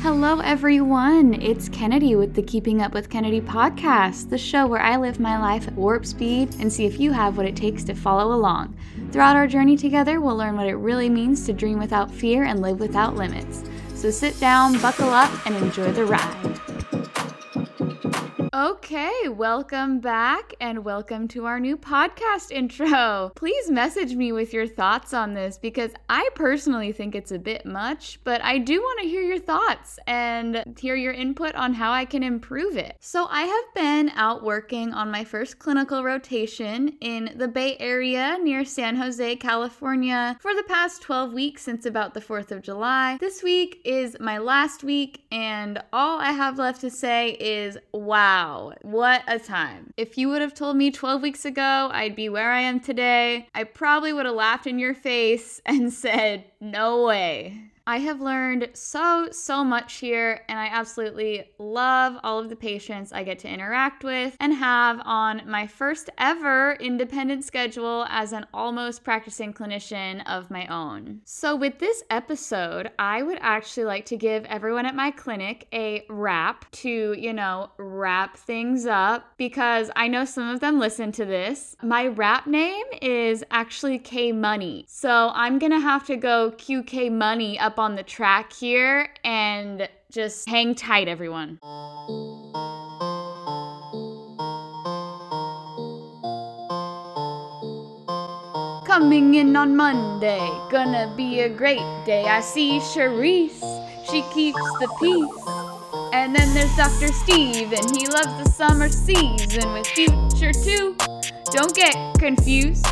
Hello, everyone. It's Kennedy with the Keeping Up with Kennedy podcast, the show where I live my life at warp speed and see if you have what it takes to follow along. Throughout our journey together, we'll learn what it really means to dream without fear and live without limits. So sit down, buckle up, and enjoy the ride. Okay, welcome back and welcome to our new podcast intro. Please message me with your thoughts on this because I personally think it's a bit much, but I do want to hear your thoughts and hear your input on how I can improve it. So, I have been out working on my first clinical rotation in the Bay Area near San Jose, California for the past 12 weeks since about the 4th of July. This week is my last week, and all I have left to say is wow. Wow, what a time. If you would have told me 12 weeks ago I'd be where I am today, I probably would have laughed in your face and said, no way. I have learned so, so much here, and I absolutely love all of the patients I get to interact with and have on my first ever independent schedule as an almost practicing clinician of my own. So, with this episode, I would actually like to give everyone at my clinic a wrap to, you know, wrap things up because I know some of them listen to this. My rap name is actually K Money. So, I'm gonna have to go QK Money up up on the track here and just hang tight, everyone. Coming in on Monday, gonna be a great day. I see Charisse, she keeps the peace. And then there's Dr. Steve, and he loves the summer season with Future too. Don't get confused.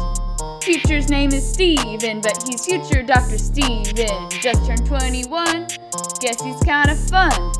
Future's name is Steven, but he's future Dr. Steven. Just turned 21, guess he's kinda fun.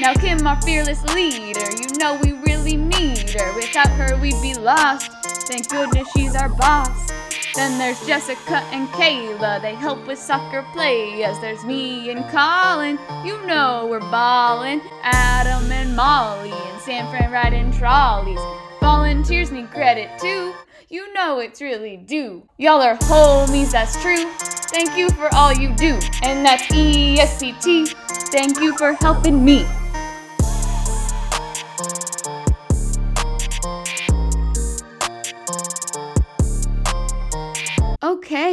Now, Kim, our fearless leader, you know we really need her. Without her, we'd be lost. Thank goodness she's our boss. Then there's Jessica and Kayla, they help with soccer play. As there's me and Colin, you know we're ballin'. Adam and Molly and San Fran riding trolleys. Volunteers need credit too. You know it's really due. Y'all are homies, that's true. Thank you for all you do. And that's ESCT. Thank you for helping me.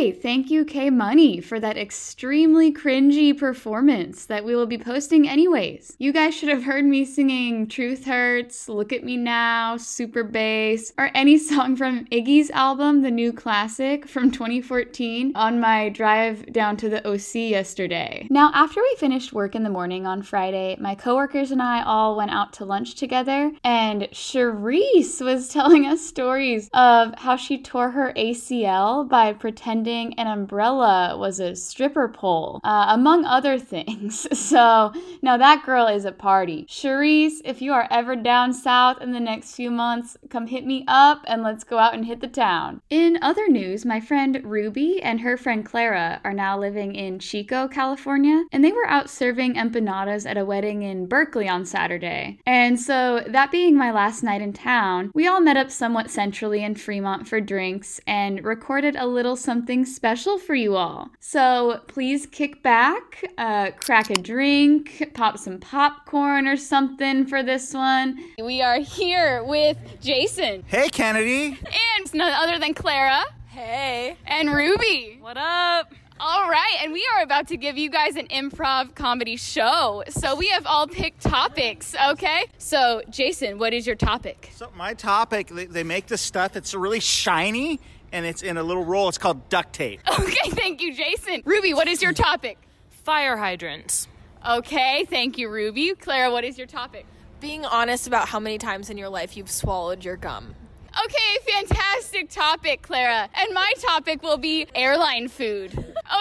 Thank you, K Money, for that extremely cringy performance that we will be posting anyways. You guys should have heard me singing Truth Hurts, Look at Me Now, Super Bass, or any song from Iggy's album, The New Classic from 2014, on my drive down to the OC yesterday. Now, after we finished work in the morning on Friday, my coworkers and I all went out to lunch together, and Charisse was telling us stories of how she tore her ACL by pretending an umbrella was a stripper pole, uh, among other things. So now that girl is a party. Charisse, if you are ever down south in the next few months, come hit me up and let's go out and hit the town. In other news, my friend Ruby and her friend Clara are now living in Chico, California, and they were out serving empanadas at a wedding in Berkeley on Saturday. And so, that being my last night in town, we all met up somewhat centrally in Fremont for drinks and recorded a little something special for you all. So please kick back, uh, crack a drink, pop some popcorn or something for this one. We are here with Jason. Hey, Kennedy. And none other than Clara. Hey. And Ruby. What up? All right, and we are about to give you guys an improv comedy show. So we have all picked topics, okay? So, Jason, what is your topic? So, my topic, they, they make this stuff, it's really shiny and it's in a little roll. It's called duct tape. Okay, thank you, Jason. Ruby, what is your topic? Fire hydrants. Okay, thank you, Ruby. Clara, what is your topic? Being honest about how many times in your life you've swallowed your gum. Okay, fantastic topic, Clara. And my topic will be airline food.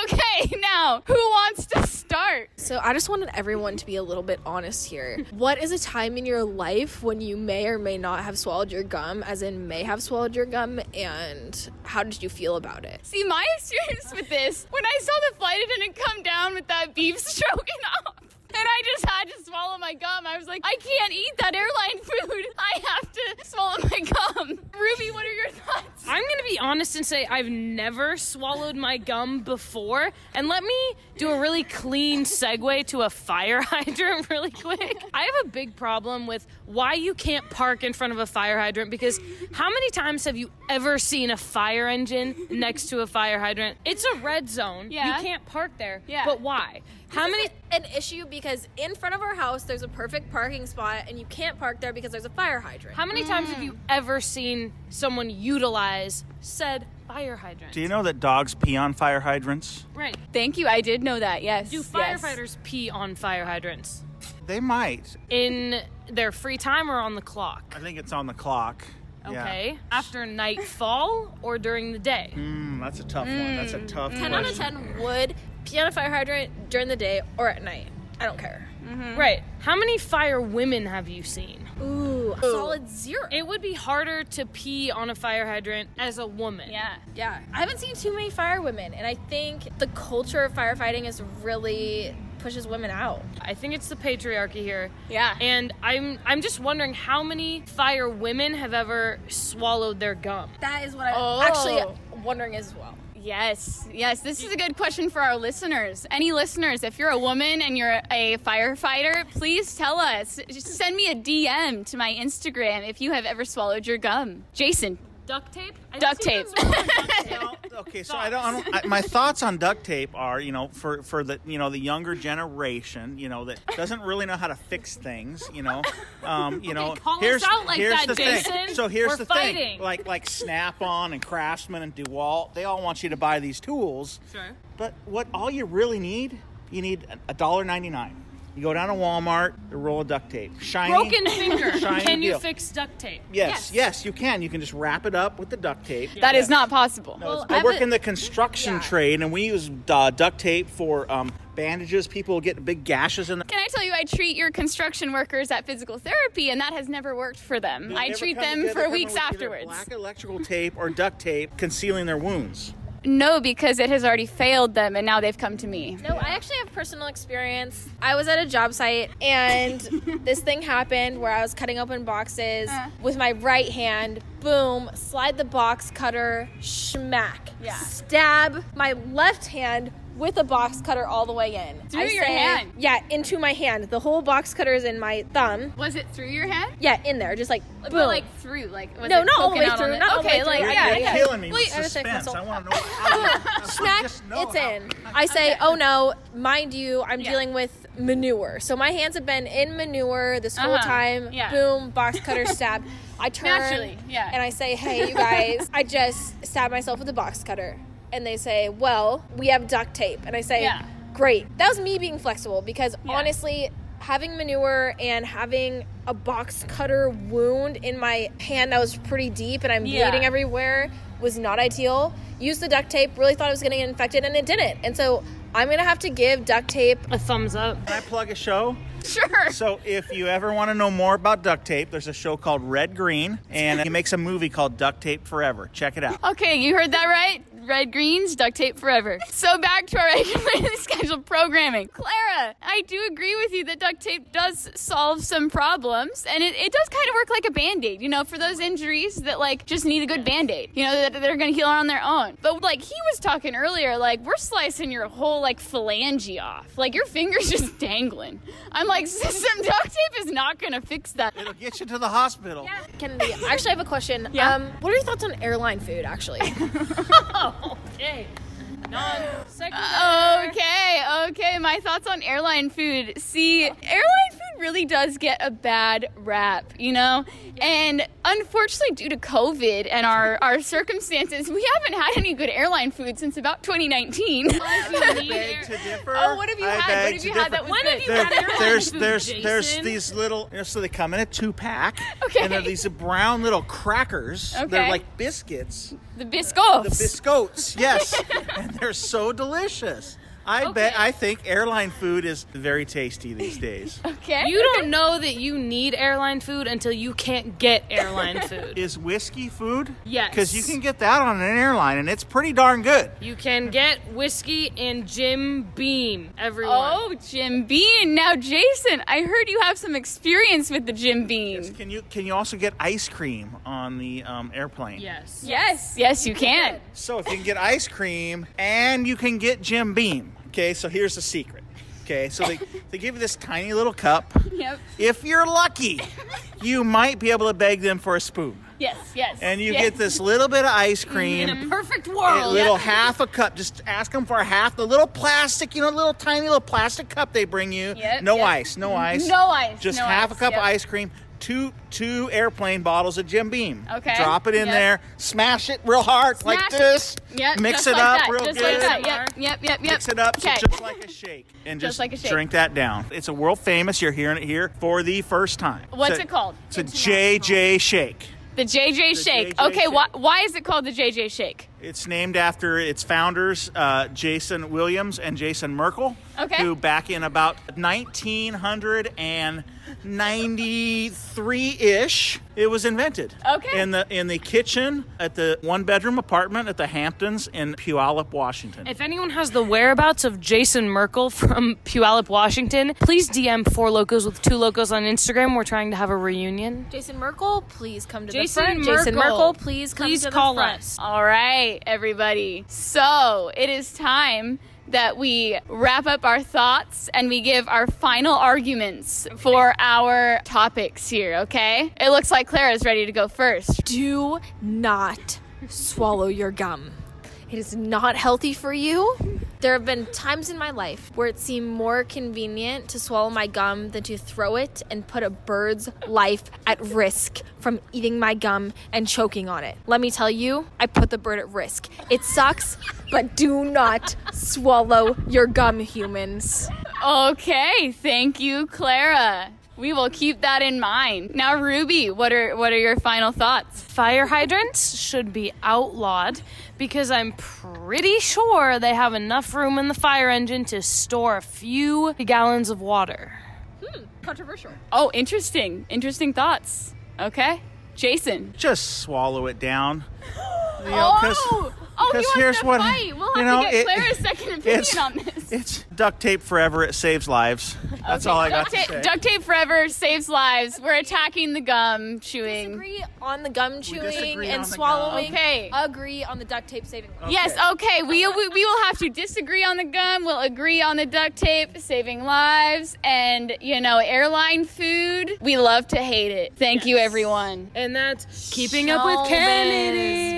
Okay, now, who wants to start? So, I just wanted everyone to be a little bit honest here. what is a time in your life when you may or may not have swallowed your gum, as in may have swallowed your gum, and how did you feel about it? See, my experience with this, when I saw the flight attendant come down with that beef stroking off. And I just had to swallow my gum. I was like, I can't eat that airline food. I have to swallow my gum. Ruby, what are your thoughts? I'm gonna be honest and say I've never swallowed my gum before. And let me do a really clean segue to a fire hydrant really quick. I have a big problem with why you can't park in front of a fire hydrant because how many times have you ever seen a fire engine next to a fire hydrant? It's a red zone. Yeah. You can't park there. Yeah. But why? How many an issue because in front of our house there's a perfect parking spot and you can't park there because there's a fire hydrant. how many times have mm. you ever seen someone utilize said fire hydrant? Do you know that dogs pee on fire hydrants? right. Thank you. I did know that. Yes. Do yes. firefighters pee on fire hydrants? They might. in their free time or on the clock? I think it's on the clock. Yeah. Okay. After nightfall or during the day? Mm, that's a tough one. That's a tough 10 out of 10 would pee on a fire hydrant during the day or at night. I don't care. Right. How many fire women have you seen? Ooh, a solid zero. It would be harder to pee on a fire hydrant as a woman. Yeah. Yeah, I haven't seen too many fire women, and I think the culture of firefighting is really pushes women out. I think it's the patriarchy here. Yeah. And I'm I'm just wondering how many fire women have ever swallowed their gum. That is what I'm Oh. actually wondering as well. Yes, yes. This is a good question for our listeners. Any listeners, if you're a woman and you're a firefighter, please tell us. Just send me a DM to my Instagram if you have ever swallowed your gum. Jason, Duct tape? I Duct see tape. those wrong with duct tape. Well, okay, so I don't. I don't I, my thoughts on duct tape are, you know, for for the you know the younger generation, you know, that doesn't really know how to fix things, you know, um, you know. call us here's out like here's that, the Jason. thing. So here's We're the fighting. thing, like like Snap-on and Craftsman and DeWalt, they all want you to buy these tools. Sure. But what all you really need, you need a dollar ninety nine. You go down to Walmart, a roll of duct tape, shiny, Broken finger. Shiny Can you deal. fix duct tape? Yes, yes, you can. You can just wrap it up with the duct tape. that is Yes. not possible. No, Well, I I work would- in the construction Yeah. trade, and we use uh, duct tape for um, bandages. People get big gashes in the. Can I tell you, I treat your construction workers at physical therapy, and that has never worked for them. I treat them together, for weeks afterwards. Black electrical tape or duct tape concealing their wounds. No, because it has already failed them, and now they've come to me. No, I actually have personal experience. I was at a job site and this thing happened where I was cutting open boxes Uh. with my right hand. Boom, slide the box cutter, schmack. Yeah. Stab my left hand with a box cutter all the way in. Through I your say- hand? Yeah, into my hand. The whole box cutter is in my thumb. Was it through your hand? Yeah, in there, just like But boom. like through, like was No, it not all the way through, on it? not all the okay, way through. like Yeah, yeah, yeah, You're yeah. killing me Well, with I was suspense. I want to know. How, smack it's how- in i say oh no mind you i'm Yeah. dealing with manure so my hands have been in manure this whole Uh-huh. time Yeah. boom box cutter stab i turn Naturally, yeah. and i say hey you guys i just stabbed myself with a box cutter and they say well we have duct tape and i say Yeah. great that was me being flexible because Yeah. honestly having manure and having a box cutter wound in my hand that was pretty deep and i'm Yeah. bleeding everywhere was not ideal. Used the duct tape, really thought it was going to get infected, and it didn't. And so I'm going to have to give duct tape. A thumbs up. Can I plug a show? Sure. So, if you ever want to know more about duct tape, there's a show called Red Green, and he makes a movie called Duct Tape Forever. Check it out. Okay, you heard that right. Red greens, duct tape forever. So back to our regularly scheduled programming. Clara, I do agree with you that duct tape does solve some problems, and it, it does kind of work like a band-aid, you know, for those injuries that like just need a good band-aid, you know, that they're gonna heal on their own. But like he was talking earlier, like we're slicing your whole like phalange off. Like your finger's just dangling. I'm like, some duct tape is not gonna fix that. It'll get you to the hospital. Kennedy, I actually have a question. Yeah. Um, what are your thoughts on airline food, actually? Okay. Non sequitur. Okay, okay. My thoughts on airline food. See, airline really does get a bad rap, you know? And unfortunately, due to COVID and our, our circumstances, we haven't had any good airline food since about 2019. Beg to differ. Oh, what have you I had? What have to you had differ. that was good? have There- had airline there's food, there's there's these little you know, so they come in a two pack Okay. and they're these brown little crackers Okay. they're like biscuits the biscoffs. the biscoats yes and they're so delicious I bet I think airline food is very tasty these days. Okay. You don't know that you need airline food until you can't get airline food. is whiskey food? Yes. Because you can get that on an airline, and it's pretty darn good. You can get whiskey and Jim Beam, everyone. Oh, Jim Bean. Now, Jason, I heard you have some experience with the Jim Bean. Can you can you also get ice cream on the um, airplane? yes. Yes, yes, you can. So if you can get ice cream and you can get Jim Beam, okay. So here's the secret. Okay, so they, they give you this tiny little cup. Yep. If you're lucky, you might be able to beg them for a spoon. Yes, yes. And you yes. get this little bit of ice cream. In a perfect a world. little half a cup. Just ask them for a half. The little plastic, you know, little tiny little plastic cup they bring you. Yep, no yep. ice. No ice. No ice. Just no half ice, a cup yep. of ice cream. Two two airplane bottles of Jim Beam. Okay, Drop it in yep. there. Smash it real hard like Smash it. this. Yep. Mix just it like up that, real just good. Like that. Yep. Yep. Yep. Yep. Mix it up so just like a shake, and Just just, like a shake. drink that down. It's a world famous. You're hearing it here for the first time. What's It's a- it called? It's a JJ Shake. The JJ Shake. JJ okay. Shake. Why, why is it called the JJ Shake? It's named after its founders, uh, Jason Williams and Jason Merkel, Okay. who back in about 1993-ish, it was invented. Okay. In the in the kitchen at the one bedroom apartment at the Hamptons in Puyallup, Washington. If anyone has the whereabouts of Jason Merkel from Puyallup, Washington, please DM Four Locos with Two Locos on Instagram. We're trying to have a reunion. Jason Merkel, please come to Jason the front. Jason Merkel, Merkel, please come please to the front. Please call us. All right, everybody. So it is time that we wrap up our thoughts and we give our final arguments for our topics here, okay? It looks like Clara's ready to go first. Do not swallow your gum. It is not healthy for you. There have been times in my life where it seemed more convenient to swallow my gum than to throw it and put a bird's life at risk from eating my gum and choking on it. Let me tell you, I put the bird at risk. It sucks, but do not swallow your gum, humans. Okay, thank you, Clara. We will keep that in mind. Now, Ruby, what are what are your final thoughts? Fire hydrants should be outlawed because I'm pretty sure they have enough room in the fire engine to store a few gallons of water. Hmm, Controversial. Oh, interesting. Interesting thoughts. Okay. Jason. Just swallow it down. You know, 'cause- oh, oh, he 'cause wants here's to what- fight. We'll have you know, to get it- Clara's second opinion it's- on this. It's duct tape forever. It saves lives. That's Okay, all I got duct to say. Duct tape forever saves lives. We're attacking the gum chewing. Disagree on the gum chewing and swallowing. Okay. Agree on the duct tape saving. lives. Yes, okay. We, we we will have to disagree on the gum. We'll agree on the duct tape saving lives and you know airline food. We love to hate it. Thank you, everyone. And that's keeping up with Showbiz, Kennedy.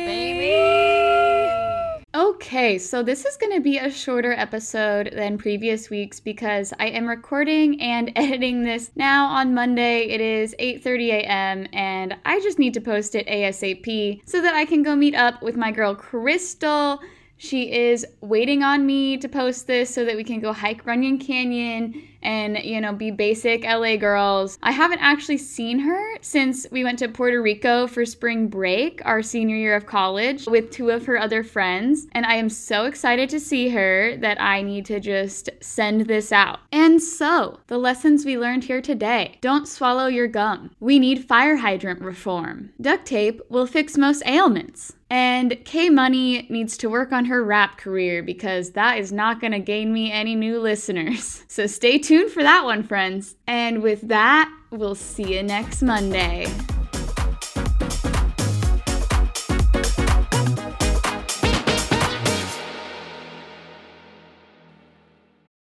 Okay, so this is going to be a shorter episode than previous weeks because I am recording and editing this now on Monday. It is 8:30 a.m. and I just need to post it ASAP so that I can go meet up with my girl Crystal. She is waiting on me to post this so that we can go hike Runyon Canyon and, you know, be basic LA girls. I haven't actually seen her since we went to Puerto Rico for spring break, our senior year of college, with two of her other friends. And I am so excited to see her that I need to just send this out. And so, the lessons we learned here today don't swallow your gum. We need fire hydrant reform. Duct tape will fix most ailments. And K Money needs to work on her rap career because that is not going to gain me any new listeners. So stay tuned for that one, friends. And with that, we'll see you next Monday.